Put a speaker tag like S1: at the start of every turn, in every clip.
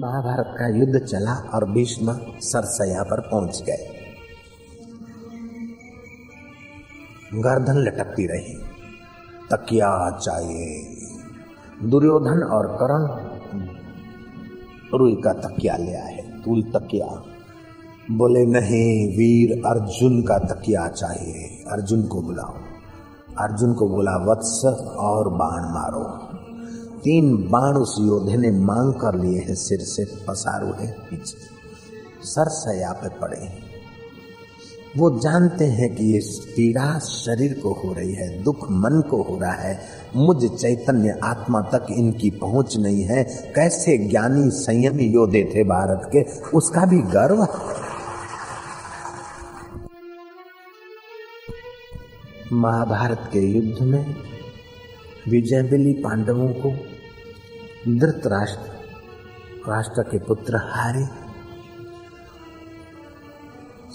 S1: महाभारत का युद्ध चला और भीष्म सरसया पर पहुँच गए। गर्दन लटकती रही। तकिया चाहिए दुर्योधन और करण रुई का तकिया ले आए। तूल तकिया। बोले, नहीं, वीर अर्जुन का तकिया चाहिए। अर्जुन को बुलाओ। अर्जुन को बोला वत्स और बाण मारो। तीन बाण उस योद्धे ने मांग कर लिए हैं, सिर से पसारू है, पीछे। सर सया पे पड़े हैं। वो जानते हैं कि ये पीड़ा शरीर को हो रही है, दुख मन को हो रहा है। मुझ चैतन्य आत्मा तक इनकी पहुँच नहीं है। कैसे ज्ञानी, संयमी योद्धे थे भारत के, उसका भी गर्व। महाभारत के युद्ध में विजय मिली पांडवों को धृतराष्ट्र, राष्ट्र के पुत्र हारे।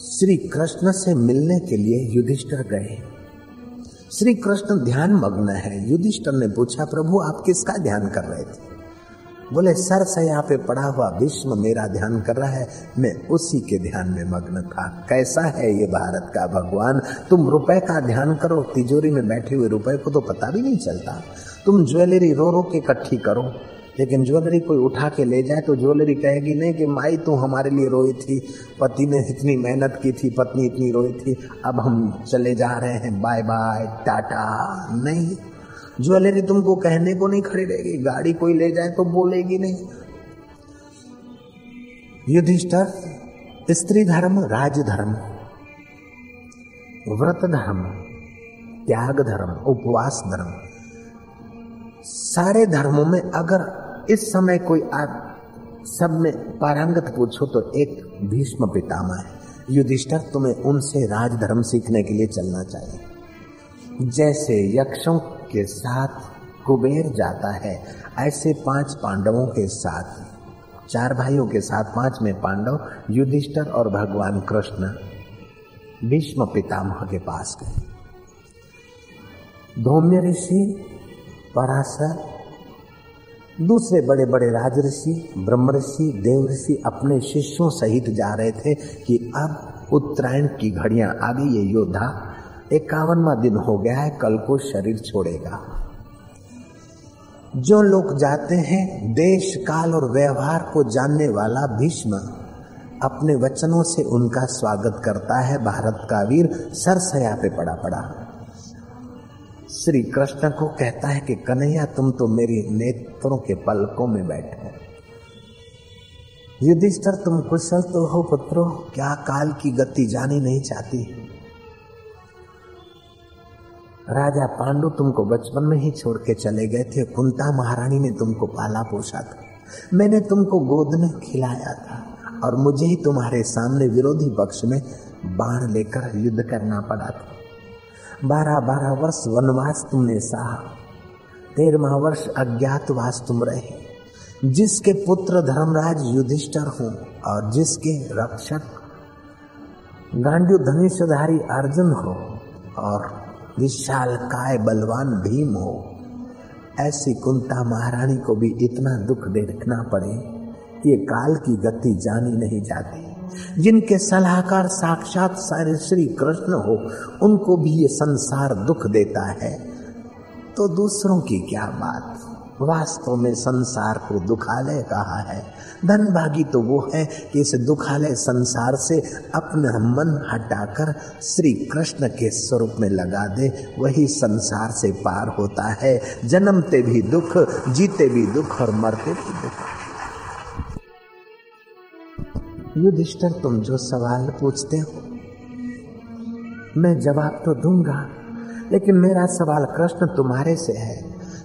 S1: श्री कृष्ण से मिलने के लिए युधिष्ठिर गए। श्री कृष्ण ध्यान मग्न है। युधिष्ठिर ने पूछा, प्रभु, आप किसका ध्यान कर रहे थे? बोले, सर से यहाँ पे पड़ा हुआ भीष्म मेरा ध्यान कर रहा है। मैं उसी के ध्यान में मग्न था। कैसा है ये भारत का भगवान? तुम रुपए का ध्यान करो। तिजोरी में बैठे हुए रुपए को तो पता भी नहीं चलता। तुम ज्वेलरी रो रो के इकट्ठी करो। लेकिन ज्वेलरी कोई उठा के ले जाए तो ज्वेलरी कहेगी, नहीं कि माई, तू हमारे लिए रोई थी। पति ने इतनी मेहनत की थी, पत्नी इतनी रोई थी। अब हम चले जा रहे हैं। Bye bye, ta ta. नहीं। ज्वेलरी तुमको कहने को नहीं खड़ी रहेगी गाड़ी कोई ले जाए तो बोलेगी नहीं। युधिष्ठर, स्त्री धर्म, राज धर्म, व्रत धर्म, त्याग धर्म, उपवास धर्म, सारे धर्मों में अगर इस समय कोई आप सब में पारंगत पूछो तो एक भीष्म पितामह है। युधिष्ठर, तुम्हें उनसे राजधर्म सीखने के लिए चलना चाहिए। जैसे यक्षों के साथ कुबेर जाता है, ऐसे पाँच पांडवों के साथ, चार भाइयों के साथ पाँच में पांडव युधिष्ठर और भगवान कृष्ण भीष्म पितामह के पास गए। धौम्य ऋषि, पराशर दूसरे बड़े बड़े राज ऋषि, ब्रह्म ऋषि, देव ऋषि अपने शिष्यों सहित जा रहे थे कि अब उत्तरायण की घड़ियाँ आ गई ये योद्धा इक्यावनवा दिन हो गया है, कल को शरीर छोड़ेगा। जो लोग जाते हैं, देश, काल और व्यवहार को जानने वाला भीष्म अपने वचनों से उनका स्वागत करता है। भारत का वीर सरसया पे पड़ा पड़ा। श्री कृष्ण को कहता है कि, कन्हैया, तुम तो मेरी नेत्रों के पलकों में बैठे युधिष्ठर, तुम कुशल तो हो पुत्रो, क्या काल की गति जानी नहीं चाहती? राजा पांडु तुमको बचपन में ही छोड़ के चले गए थे। कुंता महारानी ने तुमको पाला पोषा था। मैंने तुमको गोद में खिलाया था और मुझे ही तुम्हारे सामने विरोधी पक्ष में बाण लेकर युद्ध करना पड़ा था। बारह बारह वर्ष वनवास तुमने सहा। तेरहवा वर्ष अज्ञातवास तुम रहे। जिसके पुत्र धर्मराज युधिष्ठर हो और जिसके रक्षक गांडू धनुषधारी अर्जुन हो और विशाल काय बलवान भीम हो, ऐसी कुंता महारानी को भी इतना दुख देखना पड़े ये काल की गति जानी नहीं जाती। जिनके सलाहकार साक्षात सारे श्री कृष्ण हो, उनको भी ये संसार दुख देता है। तो दूसरों की क्या बात? वास्तव में संसार को दुखालय कहा है? धनभागी तो वो है कि इस दुखालय संसार से अपना मन हटाकर श्री कृष्ण के स्वरूप में लगा दे, वही संसार से पार होता है। जन्मते भी दुख, जीते भी दुख और मरते भी दुख। युधिष्ठर, तुम जो सवाल पूछते हो, मैं जवाब तो दूँगा, लेकिन मेरा सवाल कृष्ण तुम्हारे से है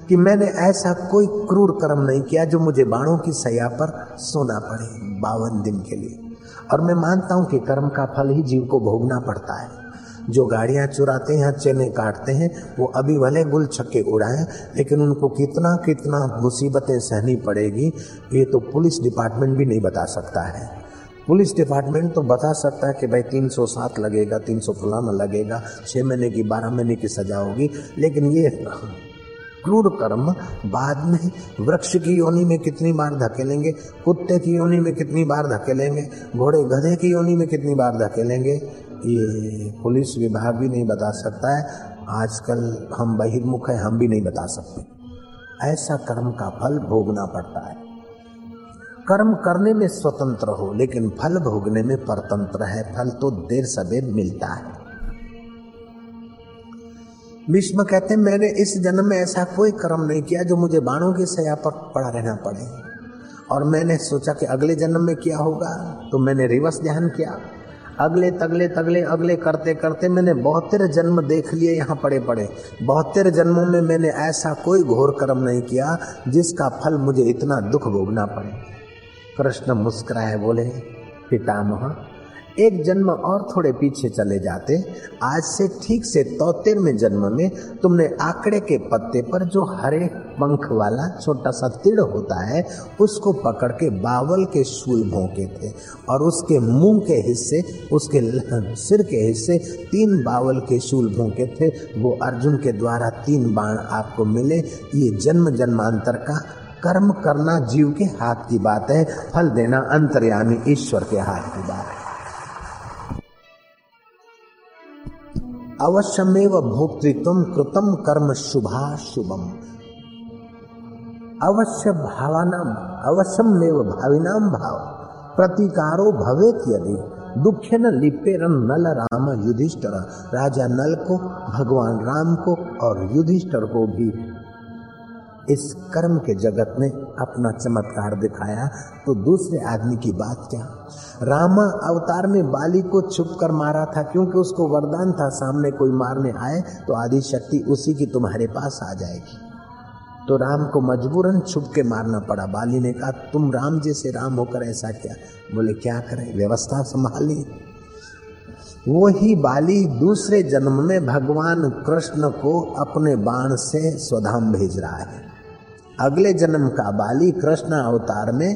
S1: कि मैंने ऐसा कोई क्रूर कर्म नहीं किया जो मुझे बाणों की सया पर सोना पड़े बावन दिन के लिए। और मैं मानता हूँ कि कर्म का फल ही जीव को भोगना पड़ता है। जो गाड़ियाँ चुराते हैं, चेने काटते हैं, वो अभी भले गुल छक्के उड़ाए, लेकिन उनको कितना कितना मुसीबतें सहनी पड़ेगी, ये तो पुलिस डिपार्टमेंट भी नहीं बता सकता है। पुलिस डिपार्टमेंट तो बता सकता है कि भाई 307 लगेगा 300 फलाना लगेगा छः महीने की, बारह महीने की सजा होगी। लेकिन ये क्रूर कर्म बाद में वृक्ष की योनि में कितनी बार धकेलेंगे, कुत्ते की योनि में कितनी बार धकेलेंगे, घोड़े गधे की योनि में कितनी बार धकेलेंगे, ये पुलिस विभाग भी नहीं बता सकता है। आजकल हम बहिर्मुख है, हम भी नहीं बता सकते। ऐसा कर्म का फल भोगना पड़ता है। कर्म करने में स्वतंत्र हो, लेकिन फल भोगने में परतंत्र है। फल तो देर सवेर मिलता है। भीष्म कहते हैं, मैंने इस जन्म में ऐसा कोई कर्म नहीं किया जो मुझे बाणों की सया पर पड़ा रहना पड़े। और मैंने सोचा कि अगले जन्म में क्या होगा तो मैंने रिवर्स ध्यान किया। अगले, तगले तगले, अगले, करते करते मैंने बहुतेर जन्म देख लिए यहाँ पड़े पड़े बहुतेर जन्मों में मैंने ऐसा कोई घोर कर्म नहीं किया जिसका फल मुझे इतना दुख भोगना पड़े। कृष्ण मुस्कुराए, बोले, पितामह, एक जन्म और थोड़े पीछे चले जाते। आज से ठीक से तौतेरवें जन्म में तुमने आंकड़े के पत्ते पर जो हरे पंख वाला छोटा सा तिड़ होता है, उसको पकड़ के बावल के शूल भोंके थे और उसके मुँह के हिस्से, उसके सिर के हिस्से तीन बावल के शूल भोंके थे। वो अर्जुन के द्वारा तीन बाण आपको मिले। ये जन्म जन्मांतर का कर्म करना जीव के हाथ की बात है, फल देना अंतर्यामी ईश्वर के हाथ की बात है। अवश्यमेव भोक्तृत्व कृतम कर्म शुभा शुभम अवश्य भावानाम अवश्यमेव भाविनाम भाव। प्रतिकारो भवेत यदि दुखे न लिपे नल राम युधिष्ठर। राजा नल को, भगवान राम को और युधिष्ठर को भी इस कर्म के जगत ने अपना चमत्कार दिखाया तो दूसरे आदमी की बात क्या? रामा अवतार में बाली को छुप कर मारा था, क्योंकि उसको वरदान था सामने कोई मारने आए तो आदि शक्ति उसी की तुम्हारे पास आ जाएगी। तो राम को मजबूरन छुप के मारना पड़ा। बाली ने कहा, तुम राम जैसे राम होकर ऐसा क्या? बोले, क्या करें? व्यवस्था संभाली। वो ही बाली दूसरे जन्म में भगवान कृष्ण को अपने बाण से स्वधाम भेज रहा है। अगले जन्म का बाली कृष्ण अवतार में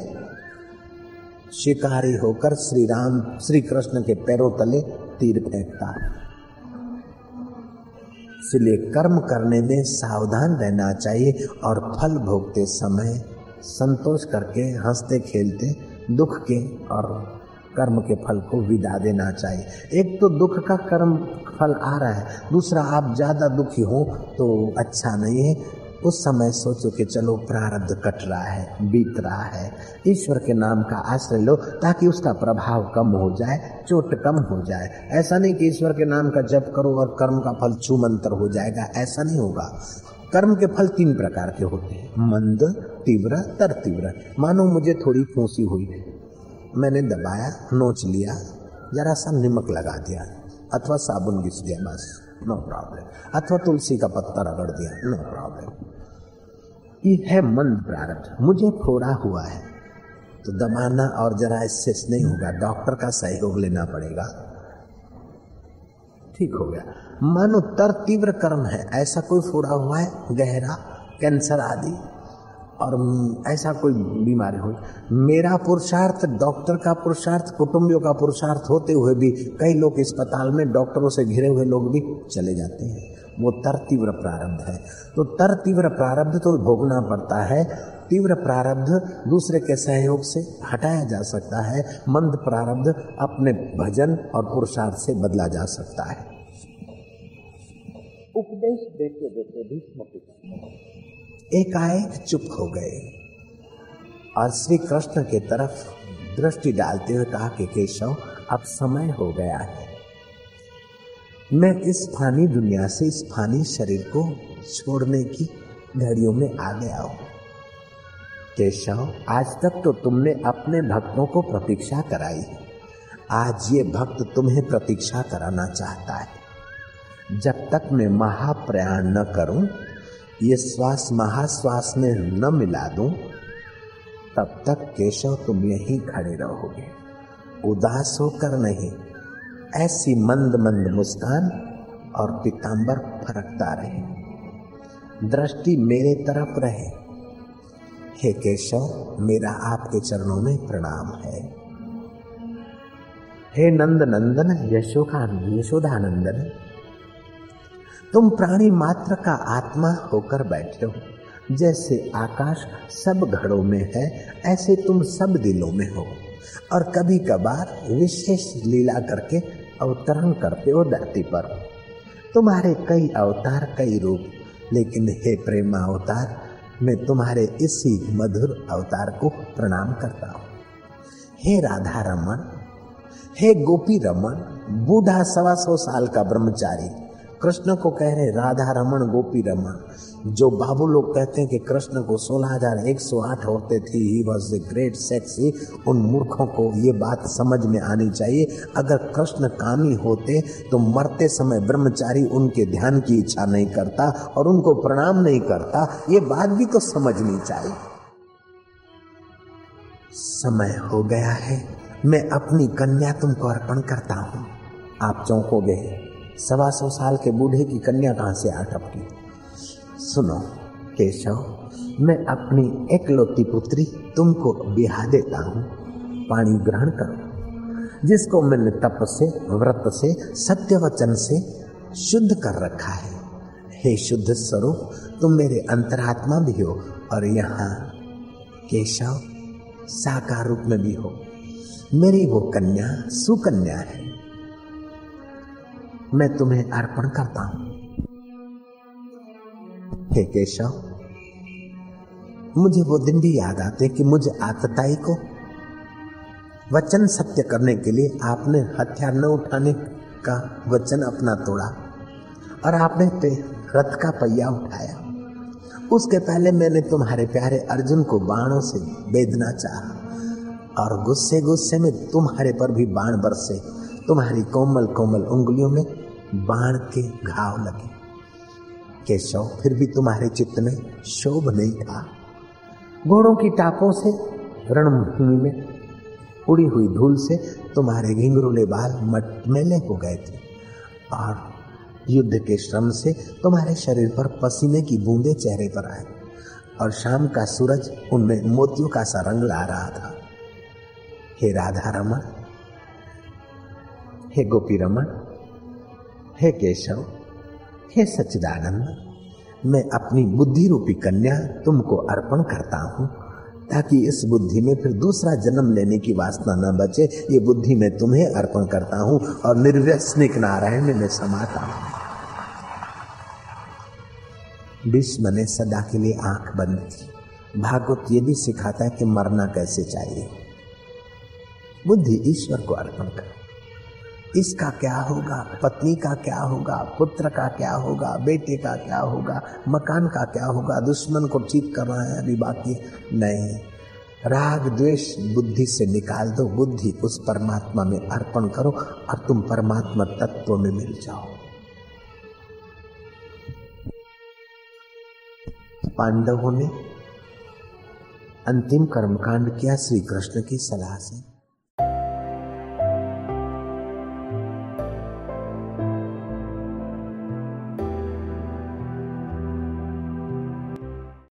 S1: शिकारी होकर श्री राम श्री कृष्ण के पैरों तले तीर फेंकता। इसलिए कर्म करने में सावधान रहना चाहिए और फल भोगते समय संतोष करके हँसते, खेलते, दुख के और कर्म के फल को विदा देना चाहिए। एक तो दुख का कर्म, फल आ रहा है, दूसरा आप ज़्यादा दुखी हो तो अच्छा नहीं है। उस समय सोचो कि चलो, प्रारब्ध कट रहा है, बीत रहा है। ईश्वर के नाम का आश्रय लो, ताकि उसका प्रभाव कम हो जाए, चोट कम हो जाए। ऐसा नहीं कि ईश्वर के नाम का जप करो और कर्म का फल छूमंतर हो जाएगा, ऐसा नहीं होगा। कर्म के फल तीन प्रकार के होते हैं, मंद, तीव्र तर तीव्र मानो मुझे थोड़ी फूसी हुई मैंने दबाया, नोच लिया, जरा सा निमक लगा दिया, अथवा साबुन घिस दिया, बस, नो प्रॉब्लम। अथवा तुलसी का पत्ता रगड़ दिया, नो प्रॉब्लम। ये है मंद प्रारब्ध। मुझे फोड़ा हुआ है। तो दबाना और जरा इससे नहीं होगा। डॉक्टर का सहयोग लेना पड़ेगा। ठीक हो गया। मानो तर तीव्र कर्म है। ऐसा कोई फोड़ा हुआ है? गहरा, कैंसर आदि? और ऐसा कोई बीमारी हुई? मेरा पुरुषार्थ, डॉक्टर का पुरुषार्थ, कुटुंबियों का पुरुषार्थ होते हुए भी कई लोग अस्पताल में डॉक्टरों से घिरे हुए लोग भी चले जाते हैं। वो तर तीव्र प्रारब्ध है। तो तर तीव्र प्रारब्ध तो भोगना पड़ता है। तीव्र प्रारब्ध दूसरे के सहयोग से हटाया जा सकता है। मंद प्रारब्ध अपने भजन और पुरुषार्थ से बदला जा सकता है। उपदेश देते देते भीष्म एकाएक चुप हो गए और श्री कृष्ण के तरफ़ दृष्टि डालते हुए कहा कि केशव अब समय हो गया है। मैं इस फानी दुनिया से इस फानी शरीर को छोड़ने की घड़ियों में आ गया हूँ। केशव, आज तक तो तुमने अपने भक्तों को प्रतीक्षा कराई है। आज ये भक्त तुम्हें प्रतीक्षा कराना चाहता है। जब तक मैं महाप्रयाण न करूँ, ये श्वास महाश्वास में न मिला दूँ, तब तक केशव तुम यहीं खड़े रहोगे। उदास होकर नहीं ऐसी मंद मंद मुस्कान और पीताम्बर फरकता रहे। दृष्टि मेरे तरफ़ रहे। हे केशव, मेरा आपके चरणों में प्रणाम है। हे नंद नंदन यशोका यशोदानंदन, तुम प्राणी मात्र का आत्मा होकर बैठे हो। जैसे आकाश सब घड़ों में है, ऐसे तुम सब दिलों में हो। और कभी कभार विशेष लीला करके अवतरण करते हो धरती पर। तुम्हारे कई अवतार, कई रूप, लेकिन हे प्रेम अवतार, मैं तुम्हारे इसी मधुर अवतार को प्रणाम करता हूँ। हे राधा रमन हे गोपी रमन बूढ़ा सवा सौ साल का ब्रह्मचारी, कृष्ण को कह रहे राधा रमन गोपी रमन जो बाबू लोग कहते हैं कि कृष्ण को सोलह हज़ार एक सौ आठ औरतें थी he was a great sexy उन मूर्खों को ये बात समझ में आनी चाहिए। अगर कृष्ण कामी होते तो मरते समय ब्रह्मचारी उनके ध्यान की इच्छा नहीं करता और उनको प्रणाम नहीं करता, ये बात भी तो समझनी चाहिए। समय हो गया है, मैं अपनी कन्या तुमको अर्पण करता हूँ। आप चौंकोगे, सवा सौ साल के बूढ़े की कन्या कहाँ से आ टपकी सुनो, केशव, मैं अपनी एकलौती पुत्री तुमको बिहा देता हूँ। पानी ग्रहण करो, जिसको मैंने तप से, व्रत से सत्य वचन से शुद्ध कर रखा है। हे शुद्ध स्वरूप, तुम मेरे अंतरात्मा भी हो और यहाँ केशव साकार रूप में भी हो। मेरी वो कन्या, सुकन्या है। मैं तुम्हें अर्पण करता हूँ। हे केशव, मुझे वो दिन भी याद आते कि मुझे आतताई को वचन सत्य करने के लिए आपने हथियार न उठाने का वचन अपना तोड़ा और आपने रथ का पहिया उठाया। उसके पहले मैंने तुम्हारे प्यारे अर्जुन को बाणों से बेदना चाहा और गुस्से गुस्से में तुम्हारे पर भी बाण बरसे। तुम्हारी कोमल कोमल उंगलियों में बाण के घाव लगे। केशव, फिर भी तुम्हारे चित्त में शोभ नहीं था। घोड़ों की टापों से, रणभूमि में, उड़ी हुई धूल से तुम्हारे घिंगरुले बाल मटमेले हो गए थे। और युद्ध के श्रम से तुम्हारे शरीर पर पसीने की बूंदे चेहरे पर आए और शाम का सूरज उनमें मोतियों का सा रंग ला रहा था। हे राधा रमन हे गोपी रमन हे केशव हे सच्चिदानंद, मैं अपनी बुद्धि रूपी कन्या तुमको अर्पण करता हूँ, ताकि इस बुद्धि में फिर दूसरा जन्म लेने की वासना न बचे। ये बुद्धि मैं तुम्हें अर्पण करता हूँ और निर्व्यसनिक नारायण में मैं समाता हूँ। भीष्म ने सदा के लिए आँख बंद की भागवत ये भी सिखाता है कि मरना कैसे चाहिए। बुद्धि ईश्वर को अर्पण करो। इसका क्या होगा? पत्नी का क्या होगा? पुत्र का क्या होगा? बेटे का क्या होगा? मकान का क्या होगा? दुश्मन को ठीक करना है अभी बाकी? नहीं। राग, द्वेष, बुद्धि से निकाल दो। बुद्धि उस परमात्मा में अर्पण करो और तुम परमात्मा तत्व में मिल जाओ। पांडवों ने अंतिम कर्मकांड किया श्री कृष्ण की सलाह से।